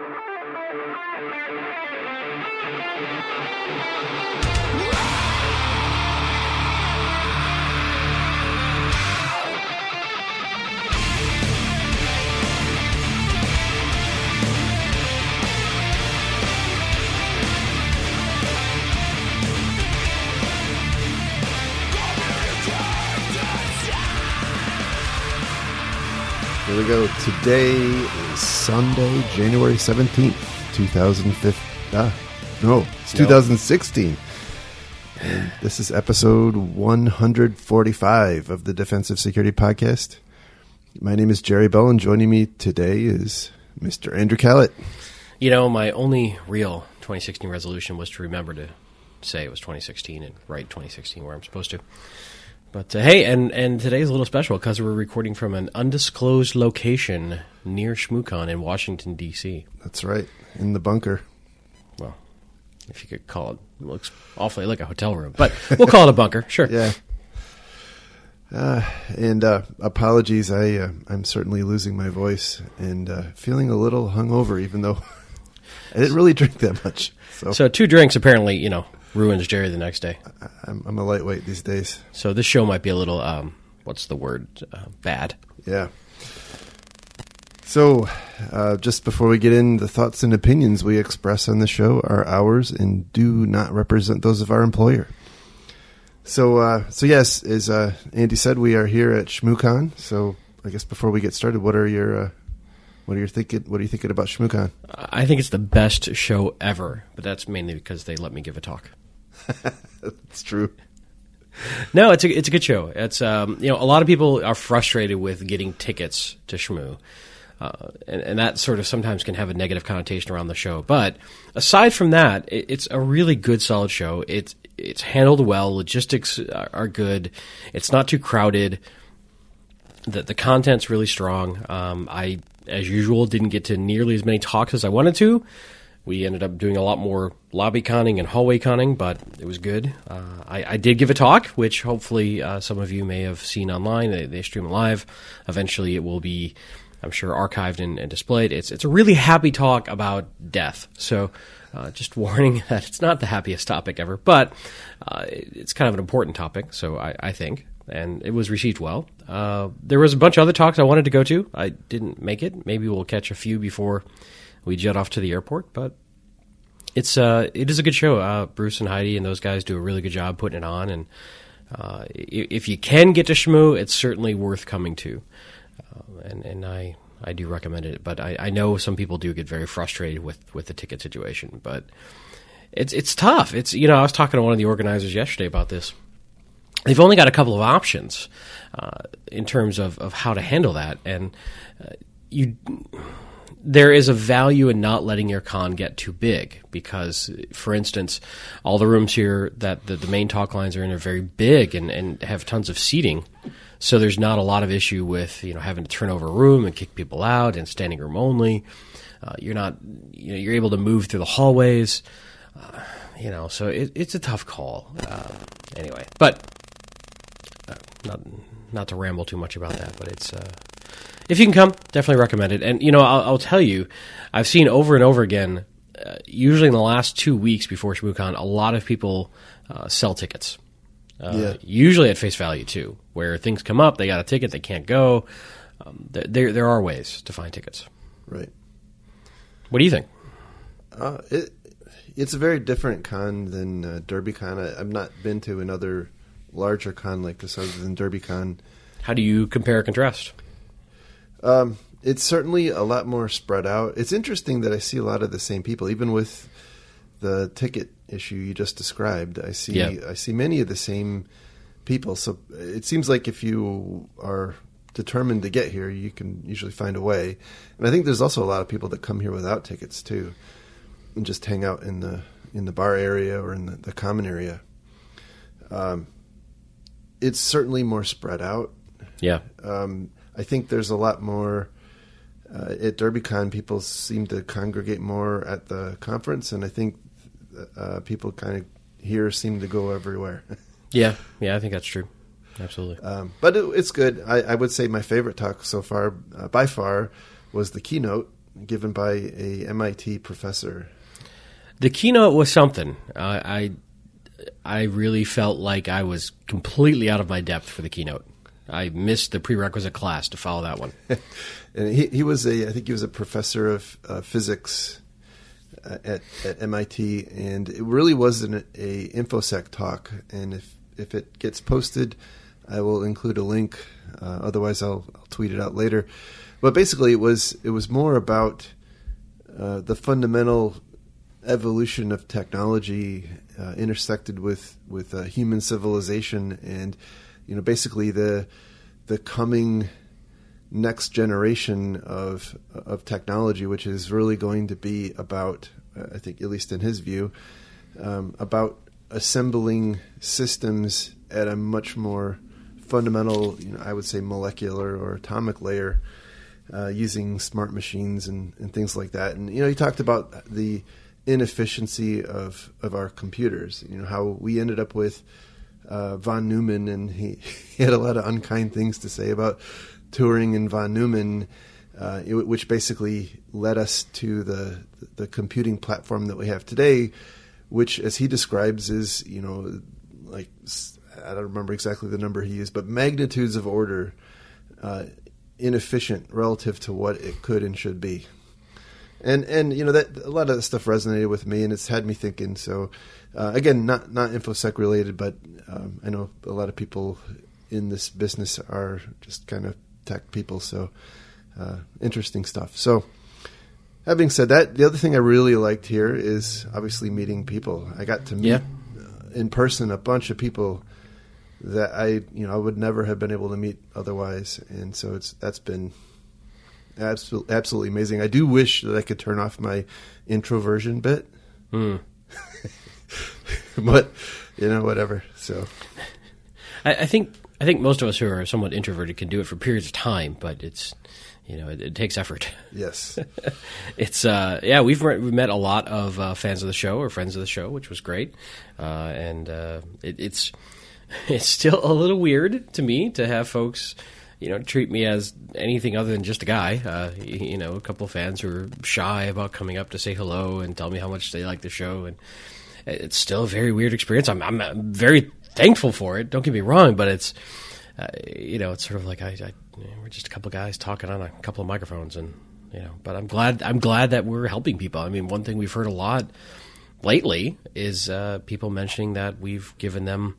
Here we go. Today Sunday, January 17th, 2015. Ah, no, it's 2016. And this is episode 145 of the Defensive Security Podcast. My name is Jerry Bell, and joining me today is Mr. Andrew Kalat. You know, my only real 2016 resolution was to remember to say it was 2016 and write 2016 where I'm supposed to. But uh, hey, and and today's a little special because we're recording from an undisclosed location near ShmooCon in Washington D.C. That's right, in the bunker. Well, if you could call it, it looks awfully like a hotel room, but we'll call it a bunker. Sure. Yeah. Uh, and uh, apologies, I uh, I'm certainly losing my voice and uh, feeling a little hungover, even though I didn't really drink that much. So, So two drinks apparently, you know, ruins Jerry the next day. I'm, I'm a lightweight these days. So this show might be a little, um, what's the word, uh, bad. Yeah. So, uh, just before we get in, the thoughts and opinions we express on the show are ours and do not represent those of our employer. So, uh, so yes, as uh, Andy said, we are here at ShmooCon. So, I guess before we get started, what are your uh, what are you thinking? What are you thinking about ShmooCon? I think it's the best show ever, but that's mainly because they let me give a talk. It's true. No, it's a it's a good show. It's um, you know a lot of people are frustrated with getting tickets to Shmoo, uh, and, and that sort of sometimes can have a negative connotation around the show. But aside from that, it, it's a really good, solid show. It's it's handled well. Logistics are, are good. It's not too crowded. The the content's really strong. Um, I, as usual, didn't get to nearly as many talks as I wanted to. We ended up doing a lot more lobby conning and hallway conning, but it was good. Uh, I, I did give a talk, which hopefully uh, some of you may have seen online. They, they stream live. Eventually, it will be, I'm sure, archived and, and displayed. It's it's a really happy talk about death. So, uh, just warning that it's not the happiest topic ever, but uh, it- it's kind of an important topic. So I, I think, and it was received well. Uh, there was a bunch of other talks I wanted to go to. I didn't make it. Maybe we'll catch a few before we jet off to the airport, but it's uh, it is a good show. Uh, Bruce and Heidi and those guys do a really good job putting it on, and uh, if you can get to Shmoo, it's certainly worth coming to. Uh, and and I I do recommend it, but I, I know some people do get very frustrated with with the ticket situation, but it's it's tough. It's you know I was talking to one of the organizers yesterday about this. They've only got a couple of options uh, in terms of, of how to handle that, and uh, you there is a value in not letting your con get too big because, for instance, all the rooms here that the, the main talk lines are in are very big and, and have tons of seating. So there's not a lot of issue with you know having to turn over a room and kick people out and standing room only. Uh, you're not you know you're able to move through the hallways. Uh, you know, so it, it's a tough call. Uh, anyway, but uh, not not to ramble too much about that, but it's uh, if you can come, definitely recommend it. And you know, I'll, I'll tell you, I've seen over and over again. Uh, usually in the last two weeks before ShmooCon, a lot of people uh, sell tickets. Uh, Yeah. Usually at face value too, where things come up, they got a ticket, they can't go. Um, there, there, there are ways to find tickets. Right. What do you think? Uh, it it's a very different con than uh, DerbyCon. I, I've not been to another larger con like this other than DerbyCon. How do you compare and contrast? Um, it's certainly a lot more spread out. It's interesting that I see a lot of the same people, even with the ticket issue you just described. I see Yeah. I see many of the same people. So it seems like if you are determined to get here, you can usually find a way. And I think there's also a lot of people that come here without tickets too, and just hang out in the in the bar area or in the, the common area. Um, it's certainly more spread out. Yeah, Um, I think there's a lot more uh, at DerbyCon. People seem to congregate more at the conference, and I think uh, people kind of here seem to go everywhere. yeah, yeah. I think that's true. Absolutely. um, but it, it's good. I, I would say my favorite talk so far, uh, by far, was the keynote given by a MIT professor. The keynote was something. Uh, I I really felt like I was completely out of my depth for the keynote. I missed the prerequisite class to follow that one. and he, he was a, I think he was a professor of uh, physics uh, at, at MIT, and it really was an a infosec talk. And if if it gets posted, I will include a link. Uh, otherwise, I'll, I'll, tweet it out later. But basically, it was it was more about uh, the fundamental evolution of technology uh, intersected with with uh, human civilization, and you know, basically the the coming next generation of of technology, which is really going to be about, I think, at least in his view, um, about assembling systems at a much more fundamental, you know, I would say molecular or atomic layer, uh, using smart machines and, and things like that. And you know, he talked about the inefficiency of of our computers. You know, how we ended up with uh, von Neumann, and he, he had a lot of unkind things to say about Turing and von Neumann, uh, which basically led us to the the computing platform that we have today, which, as he describes, is you know like I don't remember exactly the number he used, but magnitudes of order uh, inefficient relative to what it could and should be. And and you know that a lot of that stuff resonated with me, and it's had me thinking. So uh, again, not not infosec related, but um, I know a lot of people in this business are just kind of tech people. So uh, interesting stuff. So having said that, the other thing I really liked here is obviously meeting people. I got to meet yeah. Uh, in person a bunch of people that I you know I would never have been able to meet otherwise, and so it's that's been absolutely absolutely amazing. I do wish that I could turn off my introversion bit, mm. but you know whatever. So I, I think I think most of us who are somewhat introverted can do it for periods of time, but it's you know it, it takes effort. Yes, it's uh, yeah we've re- we met a lot of uh, fans of the show or friends of the show, which was great, uh, and uh, it, it's it's still a little weird to me to have folks you know treat me as anything other than just a guy. Uh, you know, a couple of fans who are shy about coming up to say hello and tell me how much they like the show, and it's still a very weird experience. I'm, I'm very thankful for it. Don't get me wrong, but it's uh, you know it's sort of like I, I we're just a couple of guys talking on a couple of microphones, and you know. But I'm glad I'm glad that we're helping people. I mean, one thing we've heard a lot lately is uh, people mentioning that we've given them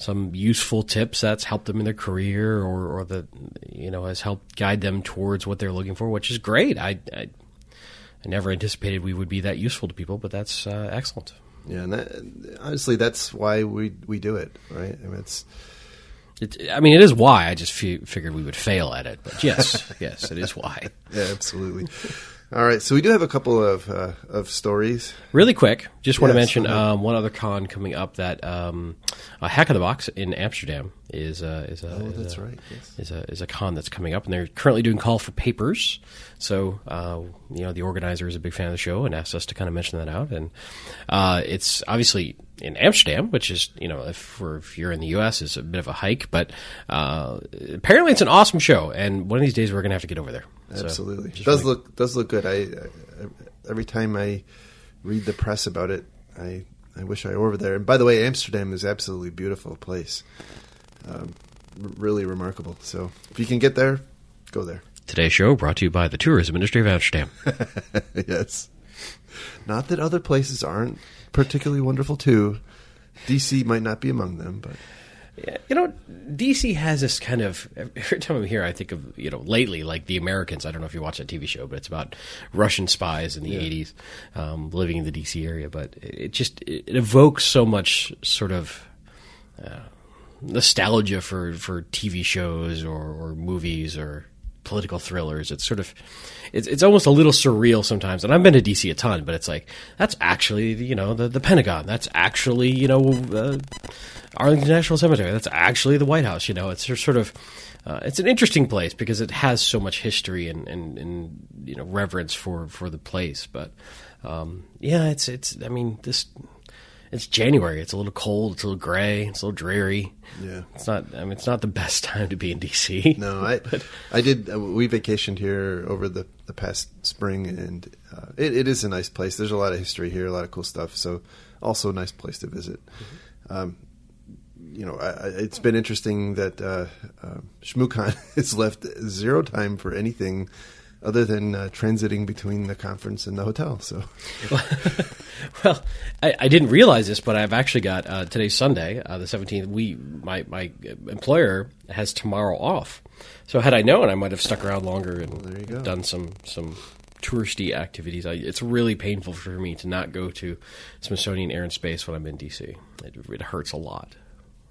some useful tips that's helped them in their career or, or that you know has helped guide them towards what they're looking for, which is great. I, I, I never anticipated we would be that useful to people, but that's uh, excellent. Yeah, and that, honestly, that's why we we do it, right? I mean, it's. It, I mean, it is why. I just f- figured we would fail at it, but yes, yes, it is why. Yeah, absolutely. All right, so we do have a couple of uh, of stories. Really quick, just want yes, to mention um, one other con coming up that um, a Hack in the Box in Amsterdam is uh, is a oh, is that's a, right yes. is a is a con that's coming up, and they're currently doing call for papers. So uh, you know the organizer is a big fan of the show and asked us to kind of mention that out, and uh, it's obviously in Amsterdam, which is you know if, for, if you're in the U.S. is a bit of a hike, but uh, apparently it's an awesome show, and one of these days we're going to have to get over there. Absolutely, so, does really look does look good. I, I, every time I read the press about it, I I wish I were over there. And by the way, Amsterdam is absolutely beautiful place, um, really remarkable. So if you can get there, go there. Today's show brought to you by the Tourism Ministry of Amsterdam. yes, not that other places aren't particularly wonderful too. DC might not be among them, but yeah, you know, DC has this kind of every time I'm here, I think of you know lately like the Americans. I don't know if you watch that TV show, but it's about Russian spies in the yeah. '80s um, living in the DC area. But it just it evokes so much sort of. Uh, nostalgia for, for TV shows or, or movies or political thrillers. It's sort of, it's, it's almost a little surreal sometimes. And I've been to DC a ton, but it's like that's actually you know the the Pentagon. That's actually you know uh, Arlington National Cemetery. That's actually the White House. You know, it's sort of. Uh, it's an interesting place because it has so much history and, and, and you know reverence for, for the place. But um, yeah, it's it's. I mean, this it's January. It's a little cold. It's a little gray. It's a little dreary. Yeah. It's not. I mean, it's not the best time to be in DC. No, I but, I did. Uh, we vacationed here over the, the past spring, and uh, it, it is a nice place. There's a lot of history here, a lot of cool stuff. So, also a nice place to visit. Mm-hmm. Um, you know, I, it's been interesting that uh, uh, ShmooCon has left zero time for anything other than uh, transiting between the conference and the hotel. So, well, I, I, didn't realize this, but I've actually got uh, today's Sunday, uh, the seventeenth. We my my employer has tomorrow off, so had I known, I might have stuck around longer and well, done some some touristy activities. I, it's really painful for me to not go to Smithsonian Air and Space when I'm in DC. It, it hurts a lot.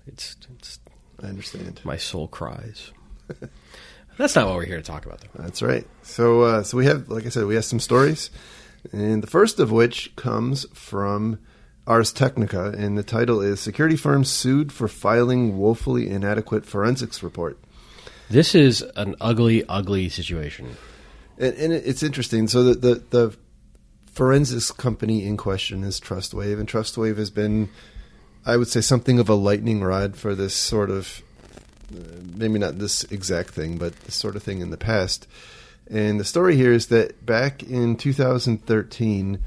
It's, it's I understand. My soul cries. That's not what we're here to talk about, though. That's right. So, uh, so we have, like I said, we have some stories, and the first of which comes from Ars Technica, and the title is "Security Firm Sued for Filing Woefully Inadequate Forensics Report." This is an ugly, ugly situation, and, and it's interesting. So the, the the forensics company in question is Trustwave, and Trustwave has been, I would say, something of a lightning rod for this sort of maybe not this exact thing, but this sort of thing in the past. And the story here is that back in 2013,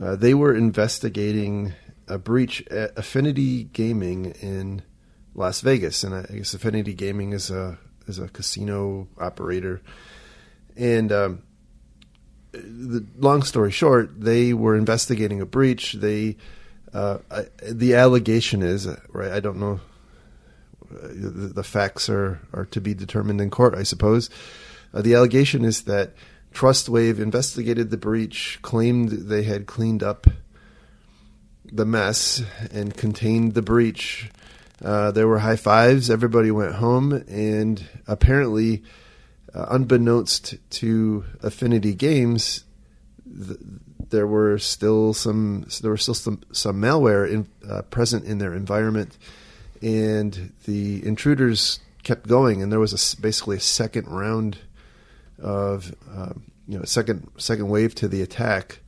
uh, they were investigating a breach at Affinity Gaming in Las Vegas, and I guess Affinity Gaming is a is a casino operator. And um, the long story short, they were investigating a breach. They uh, I, the allegation is right. I don't know the, the facts are, are to be determined in court, I suppose. Uh, the allegation is that Trustwave investigated the breach, claimed they had cleaned up the mess and contained the breach. Uh, there were high fives. Everybody went home, and apparently, uh, unbeknownst to Affinity Games, th- there were still some there were still some some malware in, uh, present in their environment and the intruders kept going, and there was a, basically a second round of uh, you know second second wave to the attack,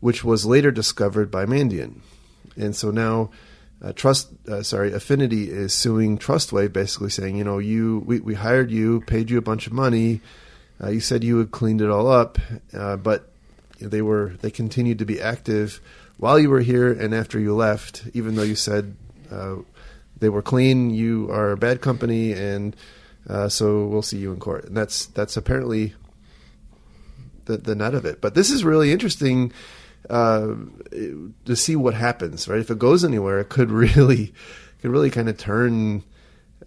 which was later discovered by Mandiant, and so now. Uh, trust uh, sorry affinity is suing trustwave basically saying you know you we, we hired you paid you a bunch of money uh, you said you had cleaned it all up uh, but they were they continued to be active while you were here and after you left even though you said uh, they were clean. You are a bad company, and uh, so we'll see you in court. And that's that's apparently the the nut of it. But this is really interesting uh, to see what happens. Right, if it goes anywhere, it could really could really kind of turn.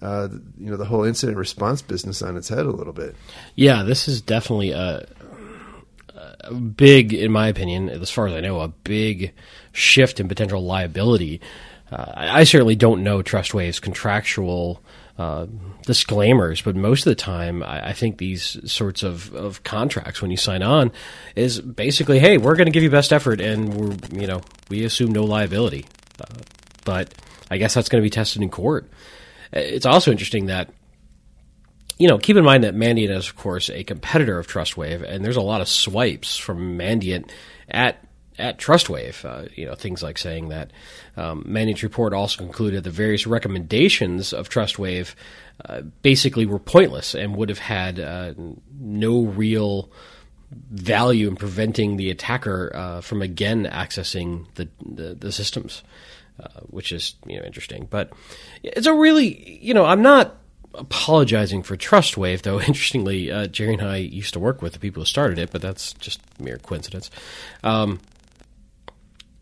Uh, you know the whole incident response business on its head a little bit. Yeah, this is definitely a, a big, in my opinion, as far as I know, a big shift in potential liability uh, I certainly don't know Trustwave's contractual uh, disclaimers, but most of the time, I, I, think these sorts of, of contracts, when you sign on, is basically, hey, we're going to give you best effort, and we're you know we assume no liability. Uh, but I guess that's going to be tested in court. It's also interesting that you know, keep in mind that Mandiant is, of course, a competitor of Trustwave, and there's a lot of swipes from Mandiant at at Trustwave. Uh, you know, things like saying that um, Mandiant's report also concluded the various recommendations of Trustwave uh, basically were pointless and would have had uh, no real value in preventing the attacker uh, from again accessing the the, the systems, uh, which is you know interesting. But it's a really you know I'm not apologizing for Trustwave, though. Interestingly, uh, Jerry and I used to work with the people who started it, but that's just mere coincidence. Um,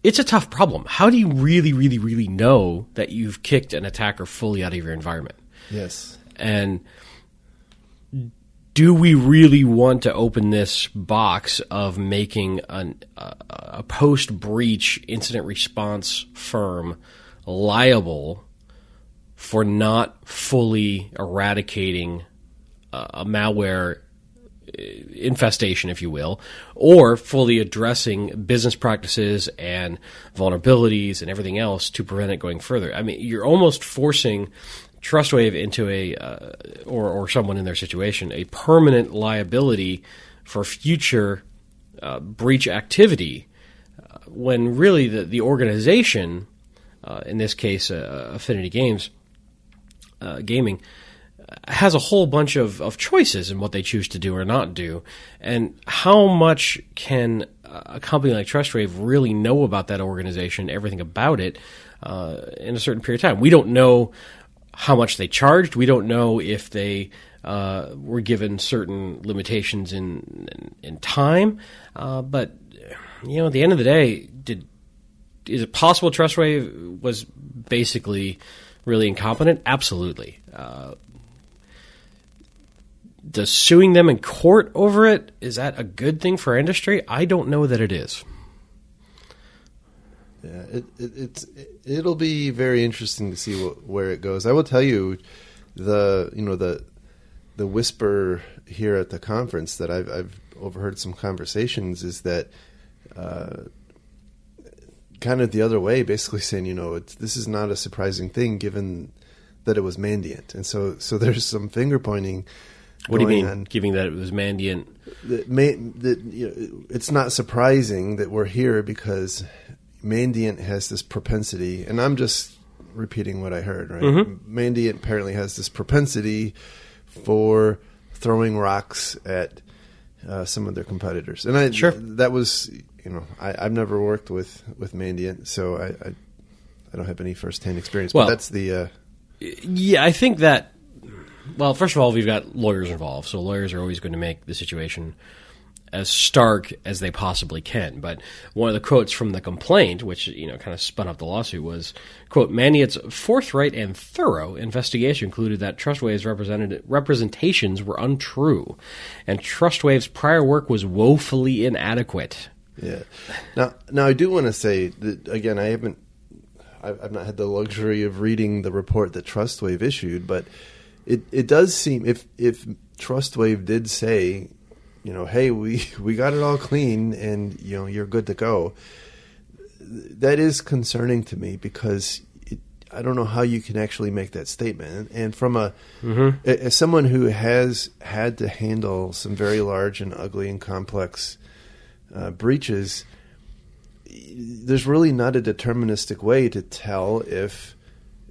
it's a tough problem. How do you really, really, really know that you've kicked an attacker fully out of your environment? Yes. And do we really want to open this box of making an, a, a post breach incident response firm liable for not fully eradicating a malware infestation, if you will, or fully addressing business practices and vulnerabilities and everything else to prevent it going further. I mean, you're almost forcing Trustwave into a, uh, or, or someone in their situation, a permanent liability for future uh, breach activity. Uh, when really the the organization, uh, in this case, uh, Affinity Games, uh, Gaming, has a whole bunch of, of choices in what they choose to do or not do, and how much can a company like Trustwave really know about that organization, everything about it, uh, in a certain period of time? We don't know how much they charged. We don't know if they uh, were given certain limitations in in, in time. Uh, but you know, at the end of the day, did is it possible Trustwave was basically really incompetent? Absolutely. Uh, does suing them in court over it is that a good thing for industry? I don't know that it is. Yeah, it, it, it's it'll be very interesting to see what, where it goes. I will tell you, the you know the the whisper here at the conference that I've, I've overheard some conversations is that uh, kind of the other way, basically saying you know this is not a surprising thing given that it was Mandiant, and so so there's some finger pointing. What do you mean, on. giving that it was Mandiant? That, that you know, it's not surprising that we're here because Mandiant has this propensity, and I'm just repeating what I heard. Right, Mm-hmm. Mandiant apparently has this propensity for throwing rocks at uh, some of their competitors, and I Sure. that was you know I, I've never worked with with Mandiant, so I I, I don't have any firsthand experience. Well- but that's the uh, Yeah, I think that. Well, first of all, we've got lawyers involved, so lawyers are always going to make the situation as stark as they possibly can. But one of the quotes from the complaint, which you know kind of spun up the lawsuit, was quote Mandiant's forthright and thorough investigation concluded that Trustwave's representations were untrue, and Trustwave's prior work was woefully inadequate. Yeah. Now, now I do want to say that again. I haven't. I've not had the luxury of reading the report that Trustwave issued, but it it does seem if if Trustwave did say, you know, hey, we we got it all clean and you know you're good to go. That is concerning to me because it, I don't know how you can actually make that statement. And from a as someone who has had to handle some very large and ugly and complex uh, breaches, there's really not a deterministic way to tell if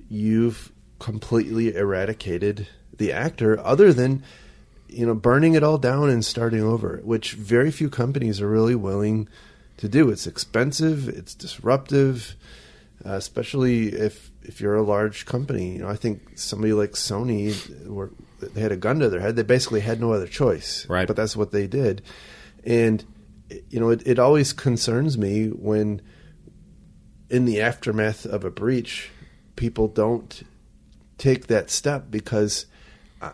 you've completely eradicated the actor other than you know burning it all down and starting over which very few companies are really willing to do. It's expensive it's disruptive uh, especially if if you're a large company. You know i think somebody like sony were they had a gun to their head. They basically had no other choice Right. but that's what they did. And you know it, it always concerns me when in the aftermath of a breach people don't take that step because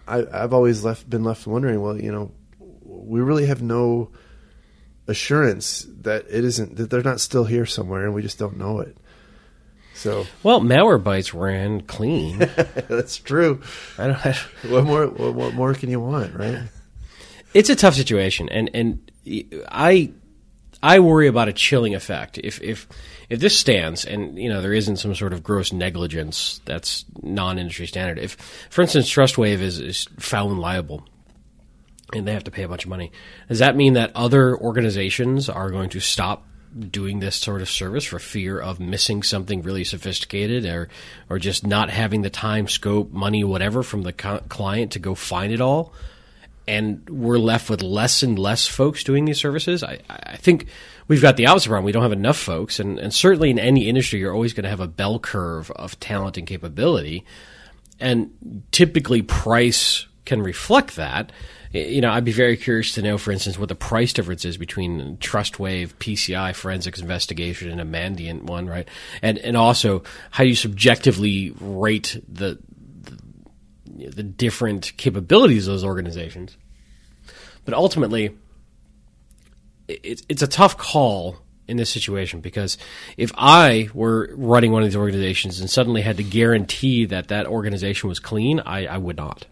I, I've always left been left wondering well you know we really have no assurance that it isn't that they're not still here somewhere and we just don't know it so Well, Malwarebytes ran clean. that's true I don't. I, what more what, what more can you want right it's a tough situation, and and I I worry about a chilling effect if if if this stands, and you know there isn't some sort of gross negligence that's non-industry standard. If, for instance, Trustwave is, is found liable. And they have to pay a bunch of money. Does that mean that other organizations are going to stop doing this sort of service for fear of missing something really sophisticated, or or just not having the time, scope, money, whatever from the co- client to go find it all? And we're left with less and less folks doing these services. I, I think we've got the opposite problem. We don't have enough folks, and, and certainly in any industry, you're always going to have a bell curve of talent and capability, and typically price can reflect that. You know, I'd be very curious to know, for instance, what the price difference is between Trustwave, PCI, Forensics Investigation, and a Mandiant one, right? And and also how you subjectively rate the the different capabilities of those organizations. But ultimately, it, it's a tough call in this situation because if I were running one of these organizations and suddenly had to guarantee that that organization was clean, I, I would not.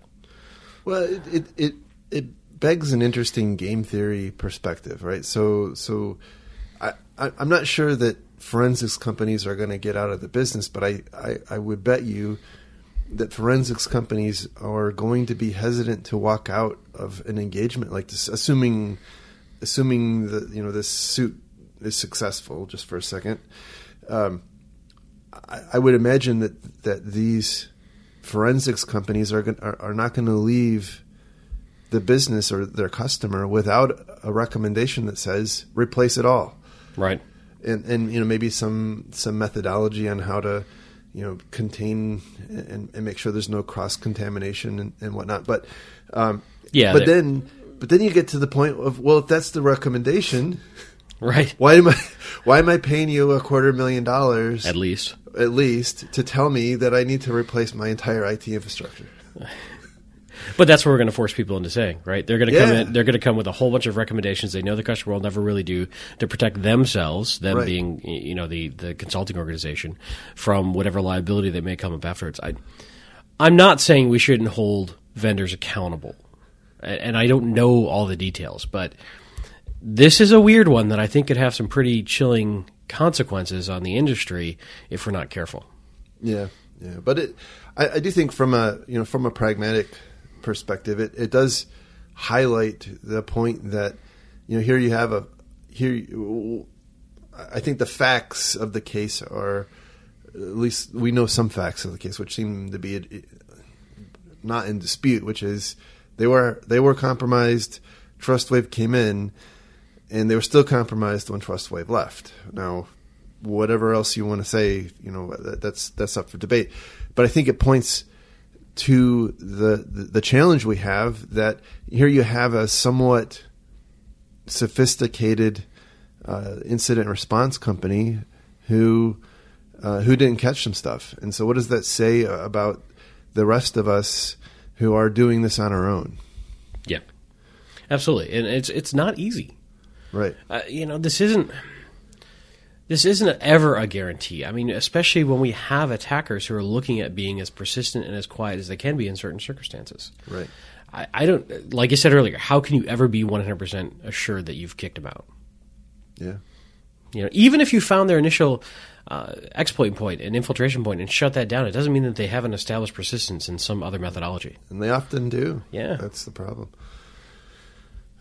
Well, it, it it it begs an interesting game theory perspective, right? So so I, I I'm not sure that forensics companies are going to get out of the business, but I, I I would bet you that forensics companies are going to be hesitant to walk out of an engagement like this, assuming assuming that you know this suit is successful, just for a second, um, I, I would imagine that that these forensics companies are gon- are, are not going to leave the business or their customer without a recommendation that says replace it all Right. and and you know maybe some some methodology on how to you know contain and, and make sure there's no cross contamination and, and whatnot but um Yeah, but then but then you get to the point of well if that's the recommendation Right. why am i why am i paying you a quarter million dollars At least. at least to tell me that i need to replace my entire it infrastructure But that's what we're going to force people into saying, right? They're going to come in. They're going to come with a whole bunch of recommendations they know the customer will never really do to protect themselves, them Right. being you know the the consulting organization, from whatever liability that may come up afterwards. I, I'm not saying we shouldn't hold vendors accountable, and I don't know all the details, but this is a weird one that I think could have some pretty chilling consequences on the industry if we're not careful. Yeah, yeah, but it, I, I do think from a you know from a pragmatic perspective, it, it does highlight the point that you know here you have a here. I think the facts of the case are at least we know some facts of the case, which seem to be not in dispute, which is they were they were compromised. TrustWave came in, and they were still compromised when TrustWave left. Now, whatever else you want to say, you know, that, that's that's up for debate. But I think it points to the, the the challenge we have that here you have a somewhat sophisticated uh, incident response company who uh, who didn't catch some stuff. And so, what does that say about the rest of us who are doing this on our own? Yeah, absolutely, and it's it's not easy. Right. uh, you know, this isn't this isn't ever a guarantee. I mean, especially when we have attackers who are looking at being as persistent and as quiet as they can be in certain circumstances. Right. I, I don't, like I said earlier, how can you ever be 100% assured that you've kicked them out? Yeah. You know, even if you found their initial uh, exploit point and infiltration point and shut that down, it doesn't mean that they haven't established persistence in some other methodology. And they often do. Yeah. That's the problem.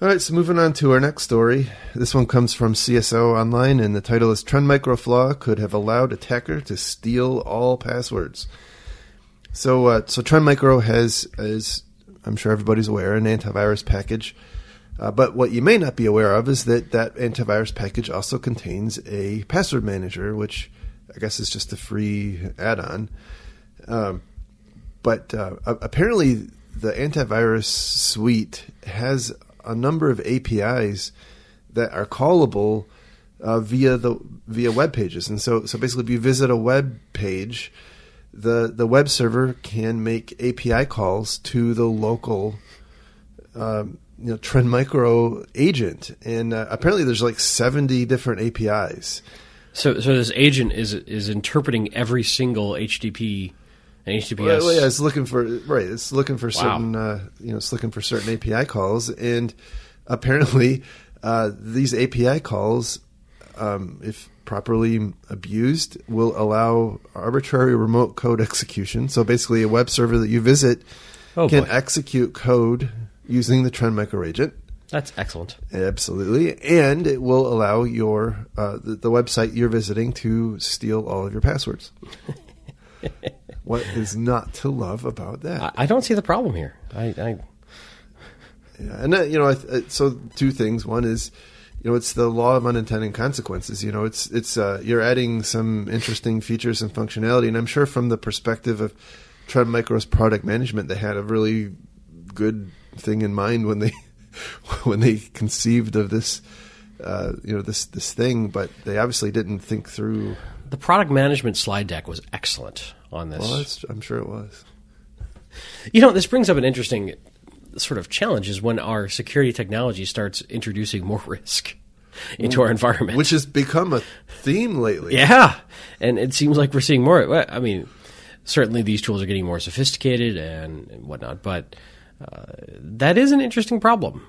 All right, so moving on to our next story. This one comes from CSO Online, and the title is Trend Micro Flaw Could Have Allowed Attacker to Steal All Passwords. So, uh, so Trend Micro has, as I'm sure everybody's aware, an antivirus package. Uh, but what you may not be aware of is that that antivirus package also contains a password manager, which I guess is just a free add on. Um, but uh, apparently the antivirus suite has a number of APIs that are callable uh, via the via web pages, and so so basically, if you visit a web page, the the web server can make API calls to the local um, you know Trend Micro agent, and uh, apparently there's like 70 different APIs. So, so this agent is is interpreting every single HTTP and HTTPS. Well, yeah, it's looking for right. It's looking for certain, uh, you know, it's looking for certain API calls, and apparently, uh, these API calls, um, if properly abused, will allow arbitrary remote code execution. So basically, a web server that you visit Oh, can boy. execute code using the Trend Micro agent. That's excellent. Absolutely, and it will allow your uh, the, the website you're visiting to steal all of your passwords. what is not to love about that? I, I don't see the problem here. I, I Yeah, and uh, you know, uh, so two things. One is, you know, it's the law of unintended consequences. You know, it's it's uh, you're adding some interesting features and functionality, and I'm sure from the perspective of Trend Micro's product management, they had a really good thing in mind when they when they conceived of this. Uh, you know this this thing, but they obviously didn't think through. the product management slide deck was excellent on this. Well, I'm sure it was. You know, this brings up an interesting sort of challenge is when our security technology starts introducing more risk into our environment. Which has become a theme lately. yeah, and it seems like we're seeing more. I mean, certainly these tools are getting more sophisticated and, whatnot, but uh, that is an interesting problem.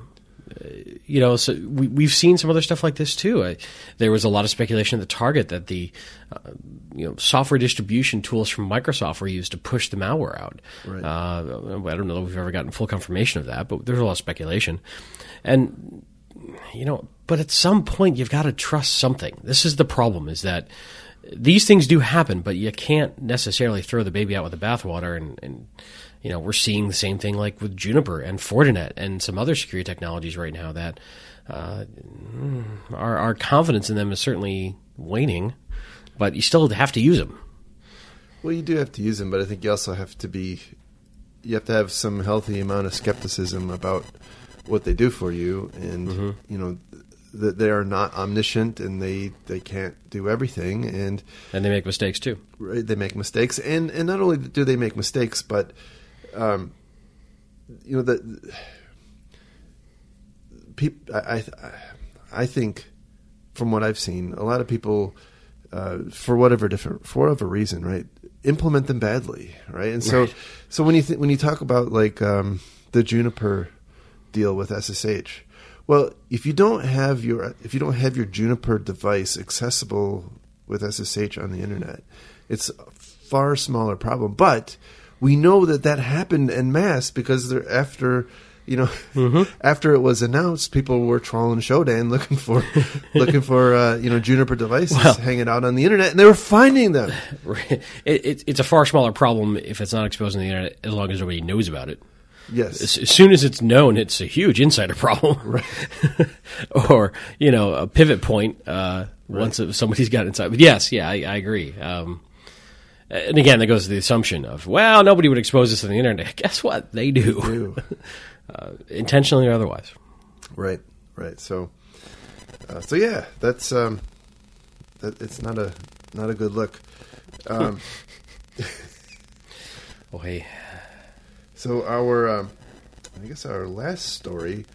Uh, You know, so we, we've seen some other stuff like this too. I, there was a lot of speculation at the Target that the, uh, you know, software distribution tools from Microsoft were used to push the malware out. Right. Uh, I don't know if we've ever gotten full confirmation of that, but there's a lot of speculation. And you know, but at some point you've got to trust something. This is the problem: is that these things do happen, but you can't necessarily throw the baby out with the bathwater. And, and you know, we're seeing the same thing like with Juniper and Fortinet and some other security technologies right now that uh, our, our confidence in them is certainly waning, but you still have to use them. Well, you do have to use them, but I think you also have to be, you have to have some healthy amount of skepticism about what they do for you, and mm-hmm. you know that they are not omniscient and they, they can't do everything, and and they make mistakes too. Right, they make mistakes, and and not only do they make mistakes, but um, you know that people, I, I, I think, from what I've seen, a lot of people, uh, for whatever different, for whatever reason, right, implement them badly, right? And so, right. so when you th- when you talk about like um, the Juniper deal with SSH, well, if you don't have your if you don't have your Juniper device accessible with SSH on the internet, it's a far smaller problem. But we know that that happened en masse because after you know, mm-hmm. after it was announced, people were trawling Shodan looking for looking for uh, you know Juniper devices well, hanging out on the internet, and they were finding them. It, it, it's a far smaller problem if it's not exposed on the internet, as long as nobody knows about it. Yes. As, soon as it's known, it's a huge insider problem. Right. or you know, a pivot point uh, right. once somebody's got inside. But yes, yeah, I, I agree. Um, and again, that goes to the assumption of, well, nobody would expose this on the internet. Guess what? They do. They do uh, intentionally or otherwise. Right, right. So, uh, so yeah, that's um, that, it's not a not a good look. Um, oh hey. So our, um, I guess our last story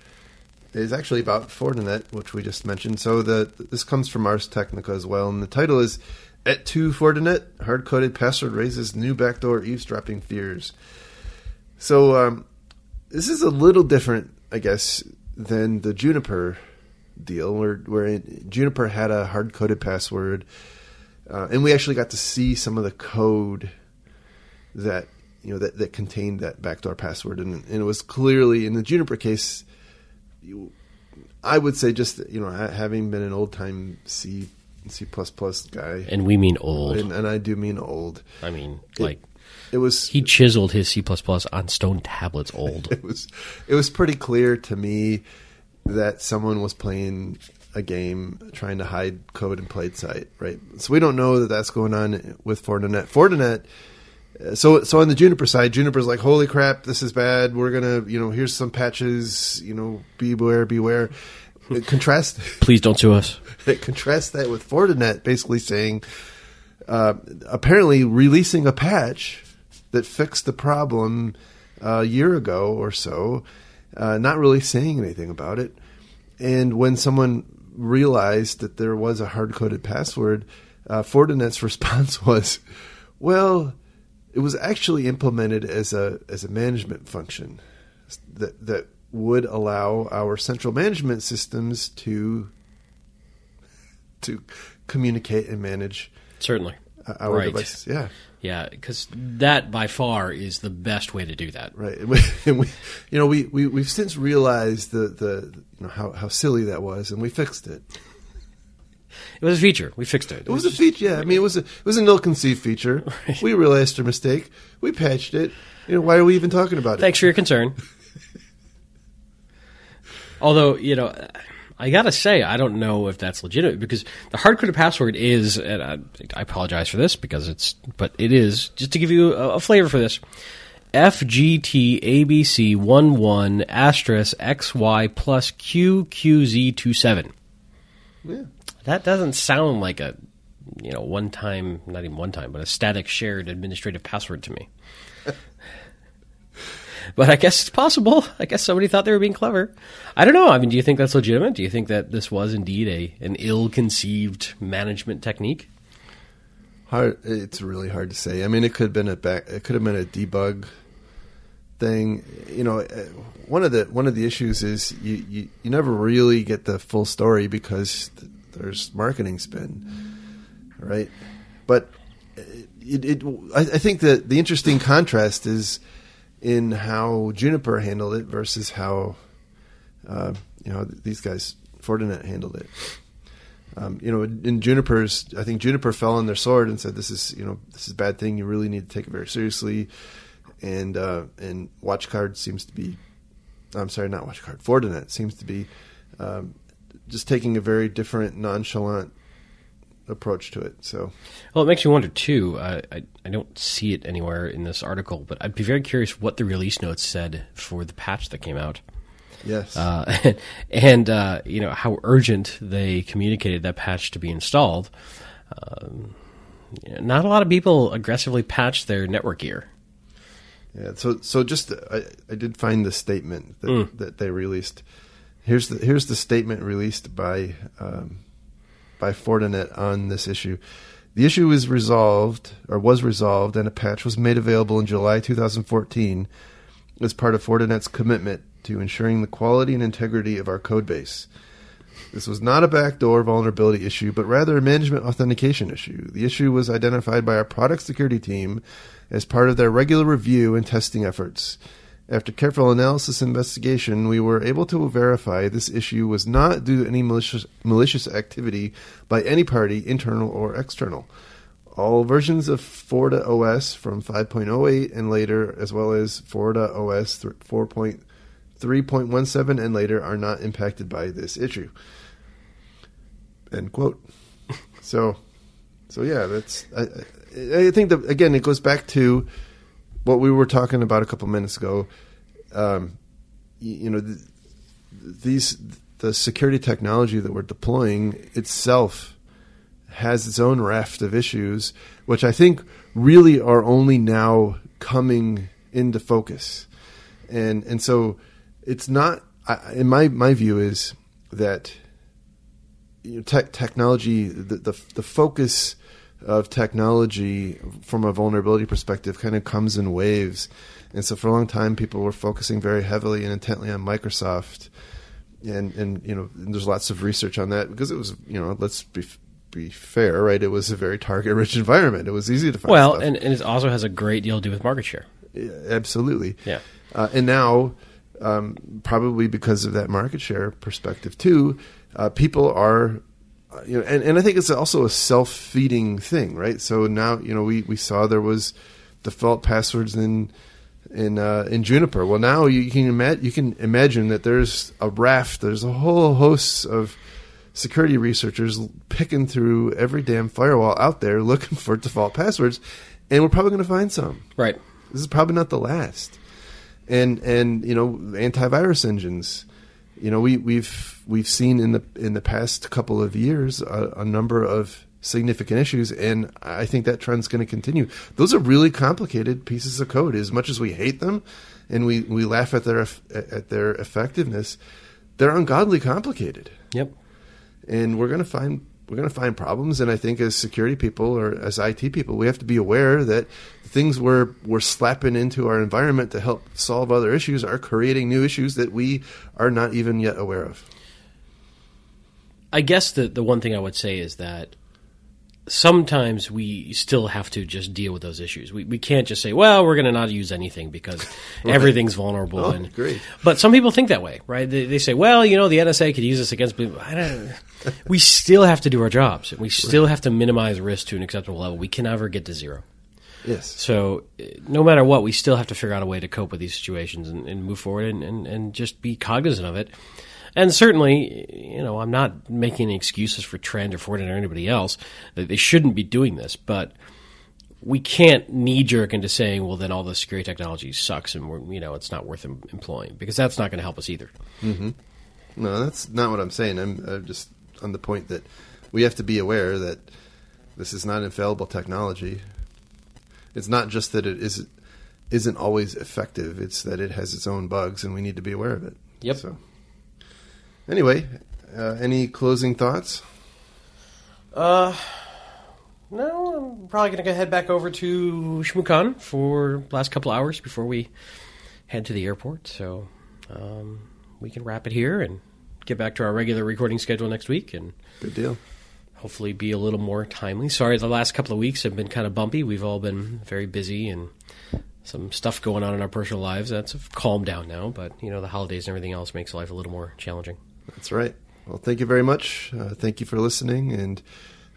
is actually about Fortinet, which we just mentioned. So the this comes from Ars Technica as well, and the title is "Et tu Fortinet: Hard-coded password raises new backdoor eavesdropping fears." So um, this is a little different, I guess, than the Juniper deal, where where Juniper had a hard coded password, uh, and we actually got to see some of the code that you know that, that contained that backdoor password, and, and it was clearly in the Juniper case. You, I would say just you know having been an old time C C plus plus guy, and we mean old, and, and I do mean old. I mean like it was he chiseled his C on stone tablets old. It was it was pretty clear to me that someone was playing a game trying to hide code in plain sight, right? So we don't know that that's going on with Fortinet. Fortinet. So, so on the Juniper side, Juniper's like, "Holy crap, this is bad. We're gonna, you know, here's some patches. You know, beware, beware." contrast. Please don't sue us. contrast that with Fortinet, basically saying, uh, apparently releasing a patch that fixed the problem a year ago or so, uh, not really saying anything about it. And when someone realized that there was a hard coded password, uh, Fortinet's response was, "Well, it was actually implemented as a as a management function that that would allow our central management systems to to communicate and manage certainly uh, our right. devices." Yeah. Yeah, because that by far is the best way to do that. Right, and we, and we you know, we, we we've since realized the the you know how how silly that was, and we fixed it. It was a feature. We fixed it. It, it was, was, a feature. Yeah, I mean, it was a it was an ill-conceived feature. Right. We realized our mistake. We patched it. You know, why are we even talking about it? Thanks for your concern. Although, you know, I gotta say, I don't know if that's legitimate because the hard coded password is, and I, I, apologize for this because it's, but it is just to give you a, a flavor for this. FGTABC11 asterisk XY plus QQZ27. Yeah. That doesn't sound like a, you know, one time, not even one time, but a static shared administrative password to me. But I guess it's possible. I guess somebody thought they were being clever. I don't know. I mean, do you think that's legitimate? Do you think that this was indeed a an ill-conceived management technique? Hard. It's really hard to say. I mean, it could have been a back. It could have been a debug thing. You know, one of the one of the issues is you you, you never really get the full story because there's marketing spin, right? But it, it I, I think that the interesting contrast is in how Juniper handled it versus how uh, you know these guys Fortinet handled it. Um, you know, in Juniper's, I think Juniper fell on their sword and said, "This is, you know, this is a bad thing. You really need to take it very seriously." And uh, and WatchGuard seems to be, I'm sorry, not WatchGuard. Fortinet seems to be um, just taking a very different, nonchalant approach to it. So, well, it makes me wonder too. Uh, I I don't see it anywhere in this article, but I'd be very curious what the release notes said for the patch that came out. Yes, uh, and uh, you know how urgent they communicated that patch to be installed. Um, not a lot of people aggressively patched their network gear. Yeah, so so just I, I did find the statement that, mm. that they released. Here's the here's the statement released by um, by Fortinet on this issue. The issue was resolved or was resolved, and a patch was made available in July 2014 as part of Fortinet's commitment to ensuring the quality and integrity of our code base. This was not a backdoor vulnerability issue, but rather a management authentication issue. The issue was identified by our product security team as part of their regular review and testing efforts. After careful analysis and investigation, we were able to verify this issue was not due to any malicious, malicious activity by any party, internal or external. All versions of FortiOS from 5.08 and later, as well as FortiOS 4.3.17 and later, are not impacted by this issue. End quote. so, so yeah, that's. I, I think that again, it goes back to what we were talking about a couple minutes ago, um, you know, th- these the security technology that we're deploying itself has its own raft of issues, which I think really are only now coming into focus, and and so it's not. I, in my my view is that you know, tech, technology the, the the focus of technology from a vulnerability perspective kind of comes in waves. And so for a long time, people were focusing very heavily and intently on Microsoft. And, and you know, and there's lots of research on that because it was, you know, let's be be fair, right? It was a very target rich environment. It was easy to find. Well, stuff. and, and it also has a great deal to do with market share. Yeah, absolutely. Yeah. Uh, and now, um, probably because of that market share perspective too, uh, people are you know, and, and I think it's also a self feeding thing, right? So now, you know, we, we saw there was default passwords in in uh, in Juniper. Well, now you can imagine you can imagine that there's a raft, there's a whole host of security researchers picking through every damn firewall out there looking for default passwords, and we're probably going to find some. Right. This is probably not the last. And and you know, antivirus engines you know, we, we've we've seen in the in the past couple of years a, a number of significant issues, and I think that trend's going to continue. Those are really complicated pieces of code. As much as we hate them, and we, we laugh at their at their effectiveness, they're ungodly complicated. Yep. And we're going to find we're going to find problems. And I think as security people or as IT people, we have to be aware that things we're we're slapping into our environment to help solve other issues are creating new issues that we are not even yet aware of. I guess the the one thing I would say is that sometimes we still have to just deal with those issues. We we can't just say, well, we're going to not use anything because right. everything's vulnerable. Oh, and great. But some people think that way, right? They, they say, well, you know, the NSA could use this against. I don't. we still have to do our jobs. We still right. have to minimize risk to an acceptable level. We can never get to zero. Yes. So eh, no matter what, we still have to figure out a way to cope with these situations and, and move forward and, and, and just be cognizant of it. And certainly, you know, I'm not making any excuses for Trend or Fortinet or anybody else that they shouldn't be doing this, but we can't knee jerk into saying, well, then all the security technology sucks and we're, you know, it's not worth employing because that's not going to help us either. Mm-hmm. No, that's not what I'm saying. I'm, I'm just on the point that we have to be aware that this is not infallible technology. It's not just that it is isn't always effective; it's that it has its own bugs, and we need to be aware of it. Yep. So, anyway, uh, any closing thoughts? Uh, no. I'm probably going to head back over to ShmooCon for the last couple hours before we head to the airport. So um, we can wrap it here and get back to our regular recording schedule next week. And good deal hopefully be a little more timely. Sorry, the last couple of weeks have been kind of bumpy. We've all been very busy and some stuff going on in our personal lives. That's calmed down now, but you know the holidays and everything else makes life a little more challenging. That's right. Well, thank you very much. Uh, thank you for listening. And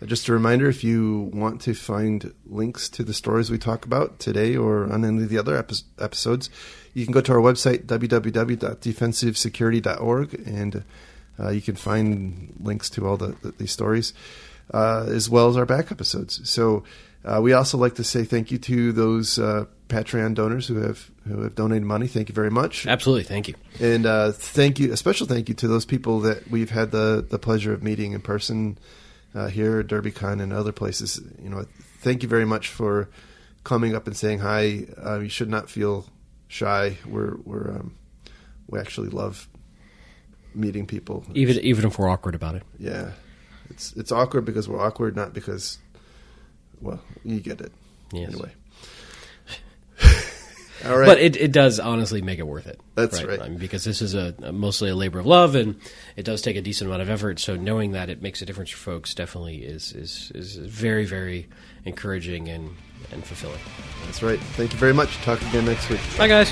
uh, just a reminder if you want to find links to the stories we talk about today or on any of the other epi- episodes, you can go to our website, www.defensivesecurity.org, and uh, you can find links to all the, the these stories, uh, as well as our back episodes. So uh, we also like to say thank you to those uh, Patreon donors who have who have donated money. Thank you very much. Absolutely, thank you. And uh, thank you, a special thank you to those people that we've had the, the pleasure of meeting in person uh, here at DerbyCon and other places. You know, thank you very much for coming up and saying hi. Uh, you should not feel shy. We're we're um, we actually love meeting people, even even if we're awkward about it. Yeah, it's it's awkward because we're awkward, not because well, you get it. Yes. Anyway. All right. But it, it does honestly make it worth it. That's right. I mean, because this is a, a mostly a labor of love, and it does take a decent amount of effort. So knowing that it makes a difference for folks definitely is is, is very very encouraging and and fulfilling. That's right. Thank you very much. Talk again next week. Bye, guys.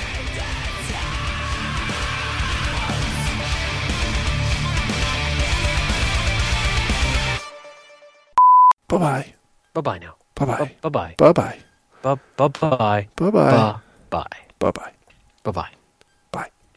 Bye bye. Bye bye now. Bye bye. Bye bye. Bye bye. Bye bye.